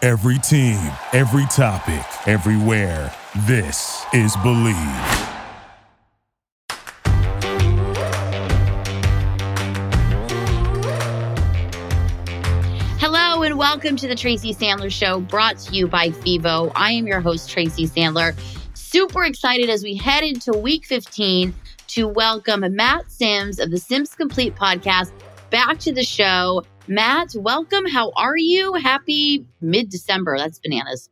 Every team, every topic, everywhere. This is Bleav. Hello and welcome to the Tracy Sandler Show, brought to you by FIVO. I am your host, Tracy Sandler. Super excited as we head into week 15 to welcome Matt Simms of the Simms Complete podcast back to the show. Matt, welcome. How are you? Happy mid December. That's bananas.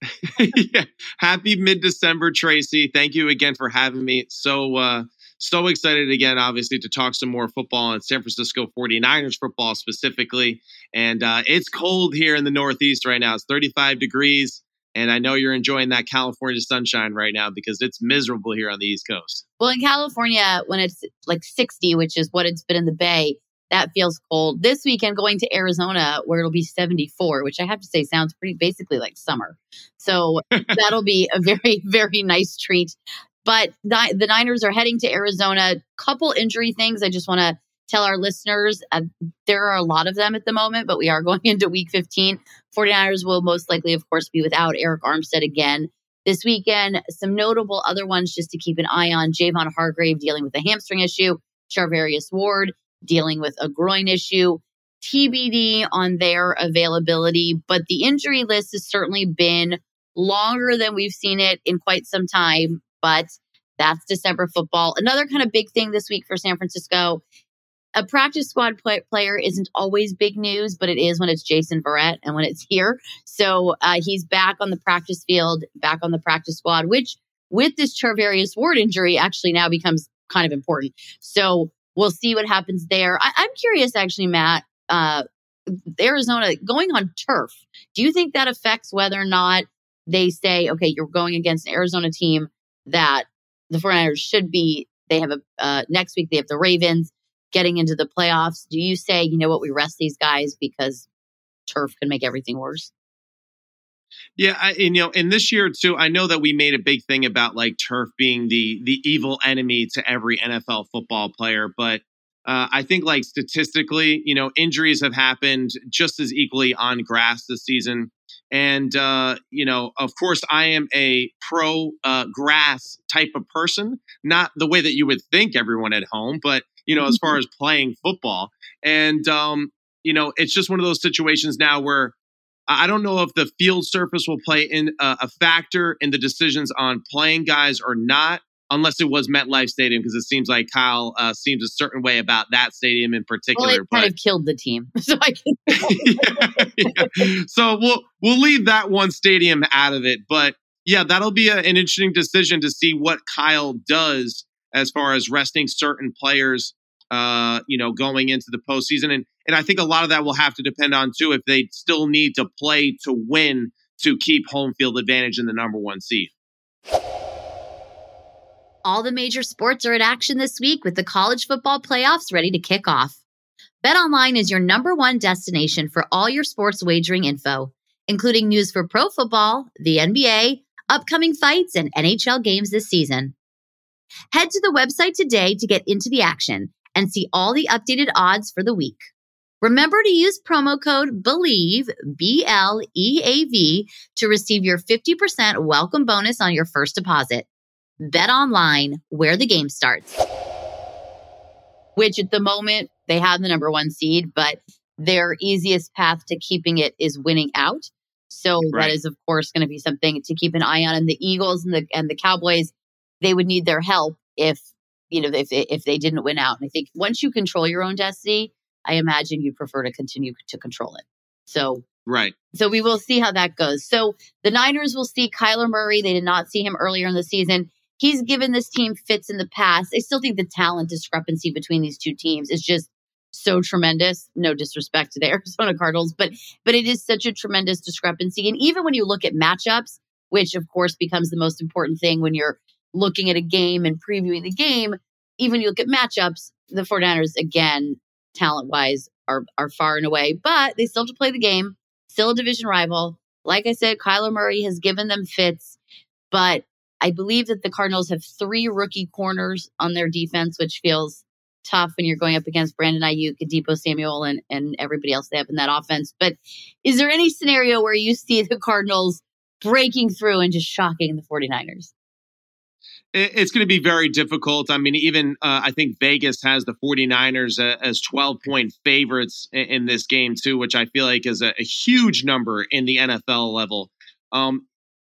yeah. Happy mid December, Tracy. Thank you again for having me. So, uh, so excited again, obviously, to talk some more football and San Francisco 49ers football specifically. And uh, it's cold here in the Northeast right now. It's 35 degrees. And I know you're enjoying that California sunshine right now because it's miserable here on the East Coast. Well, in California, when it's like 60, which is what it's been in the Bay, that feels cold. This weekend, going to Arizona where it'll be 74, which I have to say sounds pretty basically like summer. So that'll be a very, very nice treat. But the, the Niners are heading to Arizona. Couple injury things I just want to tell our listeners. Uh, there are a lot of them at the moment, but we are going into week 15. 49ers will most likely, of course, be without Arik Armstead again. This weekend, some notable other ones just to keep an eye on. Javon Hargrave dealing with a hamstring issue. Charvarius Ward dealing with a groin issue. TBD on their availability, but the injury list has certainly been longer than we've seen it in quite some time. But that's December football. Another kind of big thing this week for San Francisco. A practice squad play- player isn't always big news, but it is when it's Jason Verrett and when it's here. So uh, he's back on the practice field, back on the practice squad, which with this Charvarius Ward injury actually now becomes kind of important. So we'll see what happens there. I, am curious, actually, Matt. Uh, Arizona going on turf. Do you think that affects whether or not they say, okay, you're going against an Arizona team that the 49ers should be? They have a uh, next week. They have the Ravens getting into the playoffs. Do you say, you know what, we rest these guys because turf can make everything worse? Yeah, I, and, you know, and this year too, I know that we made a big thing about like turf being the the evil enemy to every NFL football player, but uh, I think like statistically, you know, injuries have happened just as equally on grass this season. And uh, you know, of course, I am a pro uh, grass type of person, not the way that you would think everyone at home, but you know, as far as playing football. And um, you know, it's just one of those situations now where I don't know if the field surface will play in uh, a factor in the decisions on playing guys or not, unless it was MetLife Stadium, because it seems like Kyle uh, seems a certain way about that stadium in particular. Well, it kind of killed the team, so I can. yeah, yeah. So we'll we'll leave that one stadium out of it, but yeah, that'll be a, an interesting decision to see what Kyle does as far as resting certain players uh, you know, going into the postseason. And and I think a lot of that will have to depend on too if they still need to play to win to keep home field advantage in the number one seed. All the major sports are in action this week with the college football playoffs ready to kick off. BetOnline is your number one destination for all your sports wagering info, including news for pro football, the NBA, upcoming fights, and NHL games this season. Head to the website today to get into the action and see all the updated odds for the week. Remember to use promo code BLEAV, B L E A V, to receive your 50% welcome bonus on your first deposit. BetOnline where the game starts. Which at the moment they have the number one seed, but their easiest path to keeping it is winning out. So right. that is, of course, going to be something to keep an eye on. And the Eagles and the and the Cowboys, they would need their help if you know, if if they didn't win out. And I think once you control your own destiny, I imagine you'd prefer to continue to control it. So Right. So we will see how that goes. So the Niners will see Kyler Murray. They did not see him earlier in the season. He's given this team fits in the past. I still think the talent discrepancy between these two teams is just so tremendous. No disrespect to the Arizona Cardinals, but but it is such a tremendous discrepancy. And even when you look at matchups, which of course becomes the most important thing when you're looking at a game and previewing the game, even you look at matchups, the 49ers again, talent wise, are are far and away, but they still have to play the game, still a division rival. Like I said, Kyler Murray has given them fits, but I believe that the Cardinals have three rookie corners on their defense, which feels tough when you're going up against Brandon and Deebo Samuel and, and everybody else they have in that offense. But is there any scenario where you see the Cardinals breaking through and just shocking the 49ers? It's going to be very difficult. I mean, even uh, I think Vegas has the 49ers uh, as 12 point favorites in, in, this game, too, which I feel like is a, a huge number in the NFL level. Um,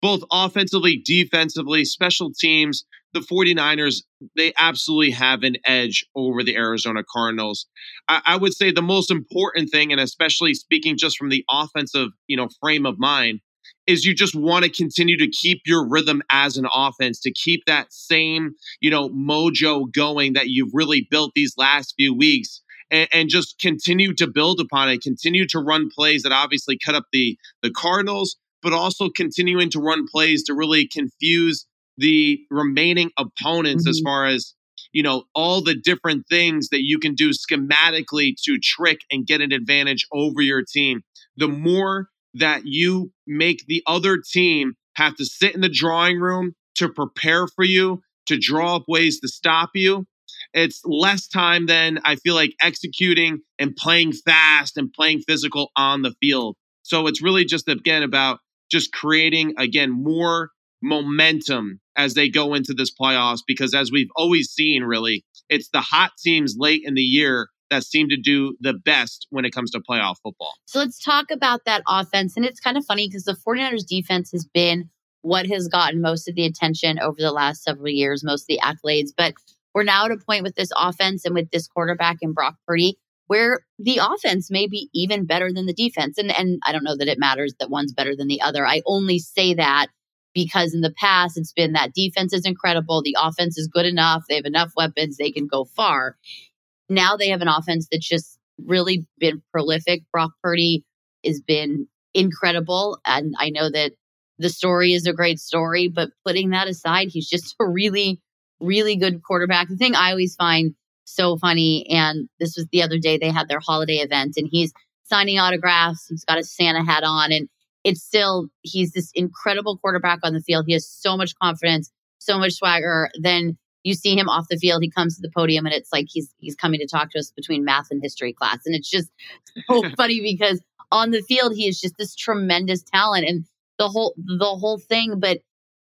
both offensively, defensively, special teams, the 49ers, they absolutely have an edge over the Arizona Cardinals. I, I, would say the most important thing, and especially speaking just from the offensive, you know, frame of mind, is you just want to continue to keep your rhythm as an offense, to keep that same, you know, mojo going that you've really built these last few weeks. And, and just continue to build upon it, continue to run plays that obviously cut up the the Cardinals, but also continuing to run plays to really confuse the remaining opponents mm-hmm. as far as you know all the different things that you can do schematically to trick and get an advantage over your team the more that you make the other team have to sit in the drawing room to prepare for you to draw up ways to stop you. It's less time than i feel like executing and playing fast and playing physical on the field. So it's really just again about just creating, again, more momentum as they go into this playoffs because as we've always seen really it's the hot teams late in the year that seem to do the best when it comes to playoff football. So let's talk about that offense and it's kind of funny because the 49ers defense has been what has gotten most of the attention over the last several years, most of the accolades, but we're now at a point with this offense and with this quarterback and Brock Purdy where the offense may be even better than the defense. And and I don't know that it matters that one's better than the other. I only say that because in the past it's been that defense is incredible, the offense is good enough, they have enough weapons, they can go far. Now they have an offense that's just really been prolific. Brock Purdy has been incredible. And I know that the story is a great story, but putting that aside, he's just a really, really good quarterback. The thing I always find so funny. And this was the other day they had their holiday event and he's signing autographs. He's got a Santa hat on and it's still, he's this incredible quarterback on the field. He has so much confidence, so much swagger. Then you see him off the field, he comes to the podium and it's like he's he's coming to talk to us between math and history class. And it's just so funny because on the field he is just this tremendous talent and the whole the whole thing, but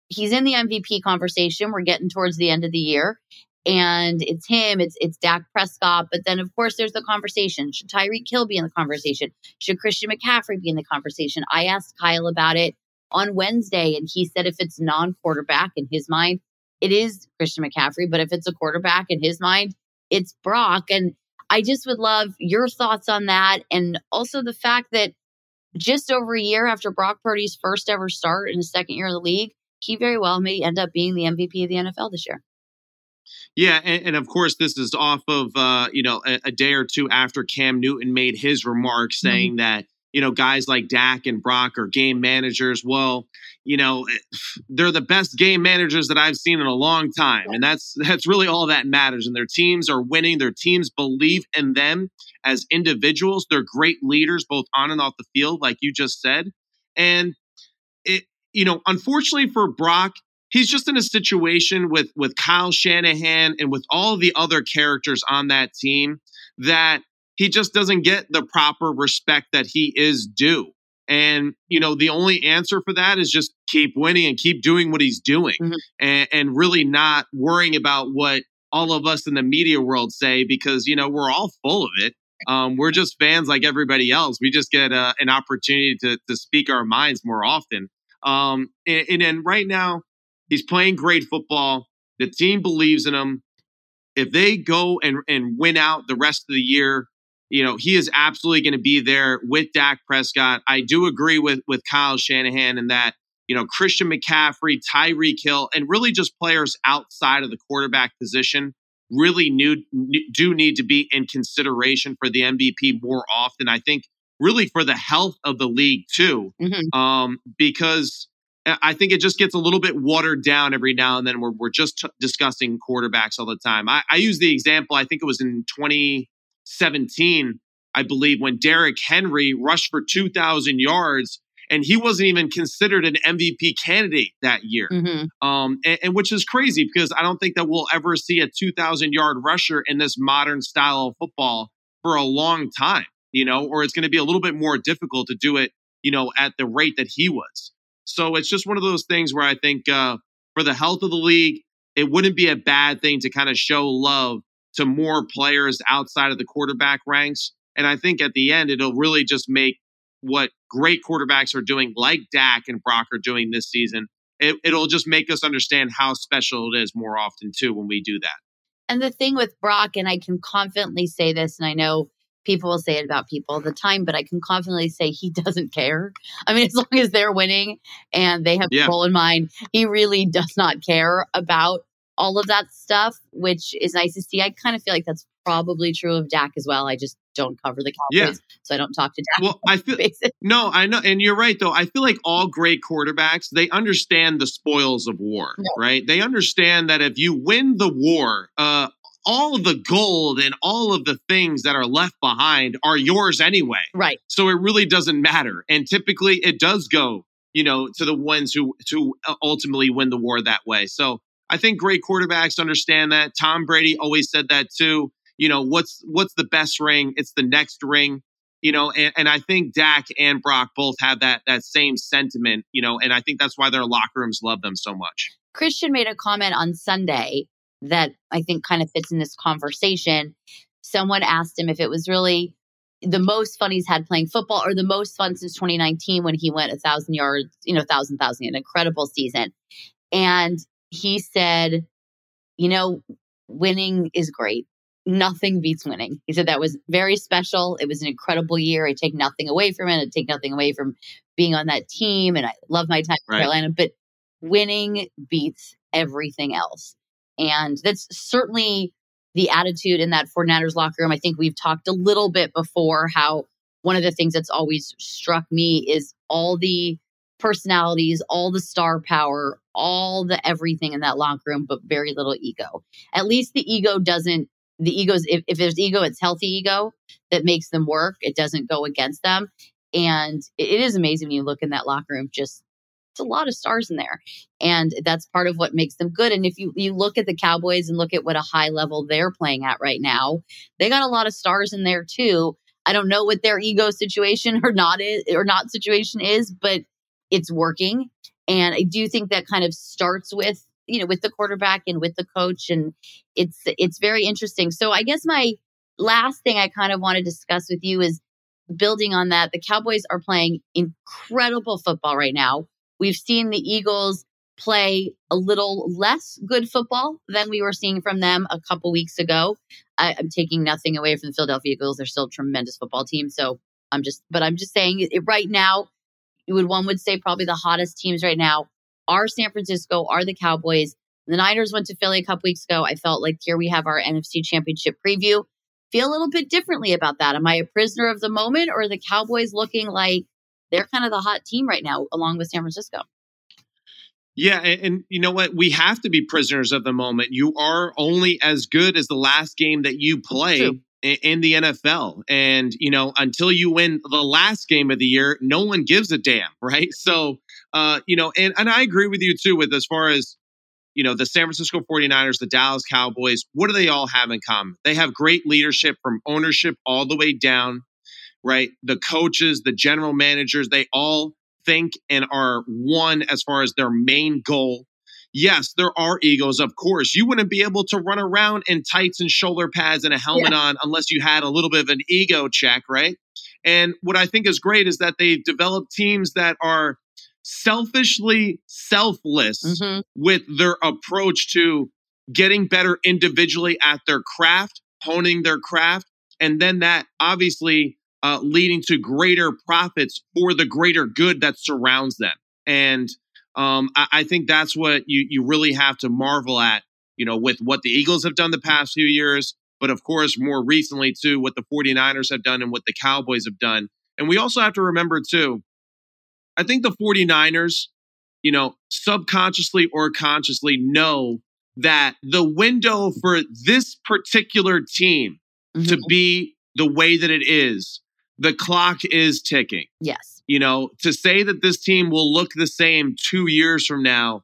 he's in the MVP conversation. We're getting towards the end of the year and it's him, it's it's Dak Prescott. But then of course there's the conversation. Should Tyreek Hill be in the conversation? Should Christian McCaffrey be in the conversation? I asked Kyle about it on Wednesday, and he said if it's non-quarterback in his mind, it is Christian McCaffrey. But if it's a quarterback in his mind, it's Brock. And I just would love your thoughts on that. And also the fact that just over a year after Brock Purdy's first ever start in his second year in the league, he very well may end up being the MVP of the NFL this year. Yeah, and, and, of course, this is off of uh, you know a, a, day or two after Cam Newton made his remarks mm-hmm. saying mm-hmm. that you know guys like Dak and Brock are game managers. Well, you know eh, they're the best game managers that I've seen in a long time, and that's that's really all that matters. And their teams are winning. Their teams believe in them as individuals. They're great leaders, both on and off the field, like you just said. And it, you know, unfortunately for Brock, he's just in a situation with with Kyle Shanahan and with all the other characters on that team that he just doesn't get the proper respect that he is due. And you know, the only answer for that is just keep winning and keep doing what he's doing, mm-hmm. and, and really not worrying about what all of us in the media world say because you know we're all full of it. Um, we're just fans like everybody else. We just get uh, an opportunity to to speak our minds more often. Um, and, and, and right now, He's playing great football. The team believes in him. If they go and, and win out the rest of the year, you know, he is absolutely going to be there with Dak Prescott. I do agree with with Kyle Shanahan in that, you know, Christian McCaffrey, Tyreek Hill, and really just players outside of the quarterback position really new, do need to be in consideration for the MVP more often. I think really for the health of the league too, mm-hmm. um, because I think it just gets a little bit watered down every now and then. We're, we're just t- discussing quarterbacks all the time. I, I use the example, I think it was in 2017, I believe, when Derrick Henry rushed for 2,000 yards and he wasn't even considered an MVP candidate that year. Mm-hmm. Um, and, and, which is crazy because I don't think that we'll ever see a 2,000 yard rusher in this modern style of football for a long time, you know, or it's going to be a little bit more difficult to do it, you know, at the rate that he was. So it's just one of those things where I think uh, for the health of the league, it wouldn't be a bad thing to kind of show love to more players outside of the quarterback ranks. And I think at the end, it'll really just make what great quarterbacks are doing, like Dak and Brock are doing this season. It, it'll just make us understand how special it is more often, too, when we do that. And the thing with Brock, and I can confidently say this, and I know people will say it about people all the time, but I can confidently say he doesn't care. I mean, as long as they're winning and they have yeah. goal in mind, he really does not care about all of that stuff, which is nice to see. I kind of feel like that's probably true of Dak as well. I just don't cover the Cowboys, yeah. so I don't talk to Dak. Well, I feel no, I know, and you're right though. I feel like all great quarterbacks they understand the spoils of war, yeah. right? They understand that if you win the war, uh, all of the gold and all of the things that are left behind are yours anyway. Right. So it really doesn't matter. And typically it does go, you know, to the ones who to ultimately win the war that way. So I think great quarterbacks understand that. Tom Brady always said that too. You know, what's what's the best ring? It's the next ring. You know, and, and I think Dak and Brock both have that that same sentiment, you know, and I think that's why their locker rooms love them so much. Christian made a comment on Sunday that I think kind of fits in this conversation. Someone asked him if it was really the most fun he's had playing football or the most fun since 2019 when he went a thousand yards, you know, thousand, thousand, an incredible season. And he said, you know, winning is great. Nothing beats winning. He said that was very special. It was an incredible year. I take nothing away from it. I take nothing away from being on that team. And I love my time in Carolina, but winning beats everything else. And that's certainly the attitude in that 49ers locker room. I think we've talked a little bit before how one of the things that's always struck me is all the personalities, all the star power, all the everything in that locker room, but very little ego. At least the ego doesn't, the egos, if, if there's ego, it's healthy ego that makes them work. It doesn't go against them. And it is amazing when you look in that locker room, just it's a lot of stars in there. And that's part of what makes them good. And if you, you look at the Cowboys and look at what a high level they're playing at right now, they got a lot of stars in there too. I don't know what their ego situation or not is or not situation is, but it's working. And I do think that kind of starts with, you know, with the quarterback and with the coach. And it's it's very interesting. So I guess my last thing I kind of want to discuss with you is building on that. The Cowboys are playing incredible football right now. We've seen the Eagles play a little less good football than we were seeing from them a couple weeks ago. I, am taking nothing away from the Philadelphia Eagles; they're still a tremendous football team. So I'm just, but I'm just saying it, right now, you would one would say probably the hottest teams right now are San Francisco, are the Cowboys. The Niners went to Philly a couple weeks ago. I felt like here we have our NFC Championship preview. Feel a little bit differently about that. Am I a prisoner of the moment, or the Cowboys looking like they're kind of the hot team right now, along with San Francisco. Yeah, and, and, you know what? We have to be prisoners of the moment. You are only as good as the last game that you play in, in the NFL. And, you know, until you win the last game of the year, no one gives a damn, right? So, uh, you know, and, and I agree with you too with as far as, you know, the San Francisco 49ers, the Dallas Cowboys, what do they all have in common? They have great leadership from ownership all the way down right? The coaches, the general managers, they all think and are one as far as their main goal. Yes, there are egos, of course. You wouldn't be able to run around in tights and shoulder pads and a helmet yeah. on unless you had a little bit of an ego check, right? And what I think is great is that they've developed teams that are selfishly selfless mm-hmm. with their approach to getting better individually at their craft, honing their craft. And then that obviously uh, leading to greater profits for the greater good that surrounds them. And um, I, I, think that's what you you really have to marvel at you know, with what the Eagles have done the past few years, but of course, more recently, too, what the 49ers have done and what the Cowboys have done. And we also have to remember, too, I think the 49ers, you know, subconsciously or consciously know that the window for this particular team mm-hmm. to be the way that it is, the clock is ticking. Yes. You know, to say that this team will look the same two years from now,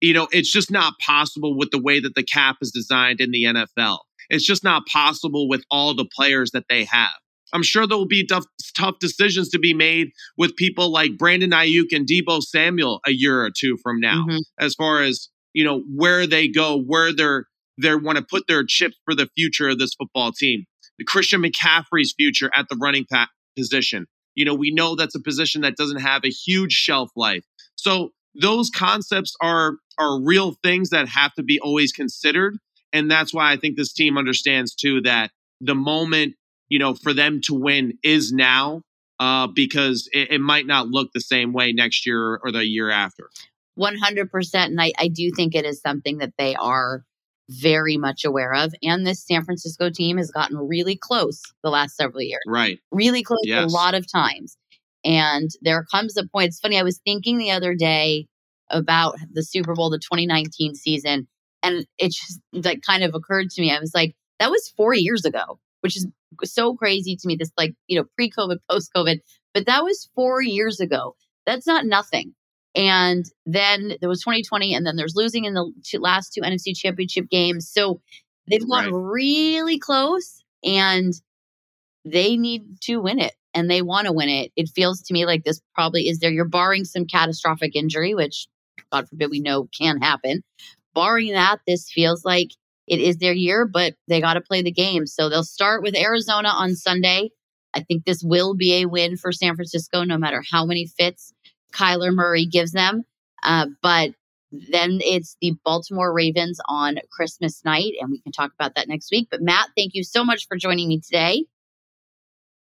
you know, it's just not possible with the way that the cap is designed in the NFL. It's just not possible with all the players that they have. I'm sure there will be tough, tough decisions to be made with people like Brandon Aiyuk and Deebo Samuel a year or two from now, mm-hmm. as far as you know where they go, where they're they want to put their chips for the future of this football team. Christian McCaffrey's future at the running back position. You know, we know that's a position that doesn't have a huge shelf life. So those concepts are are real things that have to be always considered. And that's why I think this team understands too that the moment, you know, for them to win is now, uh, because it, it might not look the same way next year or the year after. 100%. And I, I do think it is something that they are very much aware of. And this San Francisco team has gotten really close the last several years. Right. Really close yes. a lot of times. And there comes a point, it's funny, I was thinking the other day about the Super Bowl, the 2019 season, and it just like kind of occurred to me. I was like, that was four years ago, which is so crazy to me. This like, you know, pre COVID, post COVID, but that was four years ago. That's not nothing. And then there was 2020, and then there's losing in the two, last two NFC championship games. So they've gotten right. really close and they need to win it and they want to win it. It feels to me like this probably is there. You're barring some catastrophic injury, which God forbid we know can happen. Barring that, this feels like it is their year, but they got to play the game. So they'll start with Arizona on Sunday. I think this will be a win for San Francisco, no matter how many fits Kyler Murray gives them. Uh, but then it's the Baltimore Ravens on Christmas night, and we can talk about that next week. But Matt, thank you so much for joining me today.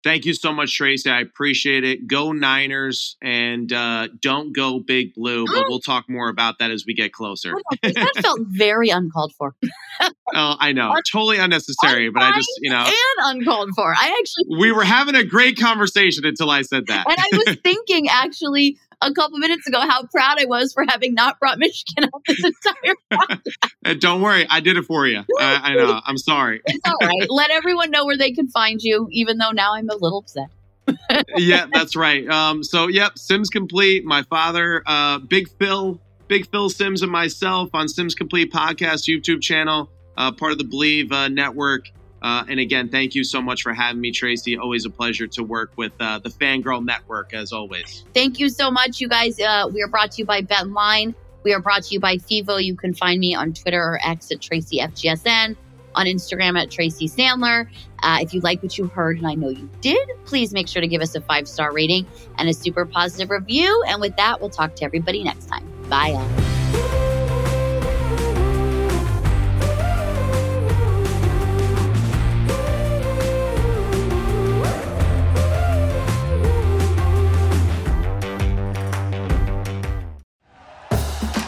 Thank you so much, Tracy. I appreciate it. Go Niners and uh, don't go Big Blue, but we'll talk more about that as we get closer. that felt very uncalled for. oh, I know. totally unnecessary, but I just, you know. And uncalled for. I actually. We were having a great conversation until I said that. and I was thinking, actually, a couple minutes ago how proud I was for having not brought Michigan up this entire podcast. Don't worry, I did it for you. I, I know. I'm sorry. It's all right. Let everyone know where they can find you, even though now I'm a little upset. yeah, that's right. Um, so, yep, Simms Complete. My father, uh, Big Phil, Big Phil Simms, and myself on Simms Complete podcast YouTube channel, uh, part of the Bleav uh, network. Uh, and again, thank you so much for having me, Tracy. Always a pleasure to work with uh, the Fangirl Network, as always. Thank you so much, you guys. Uh, we are brought to you by BetLine. We are brought to you by FIVO. You can find me on Twitter or X at TracyFGSN, on Instagram at Tracy Sandler. Uh, if you like what you heard, and I know you did, please make sure to give us a five star rating and a super positive review. And with that, we'll talk to everybody next time. Bye,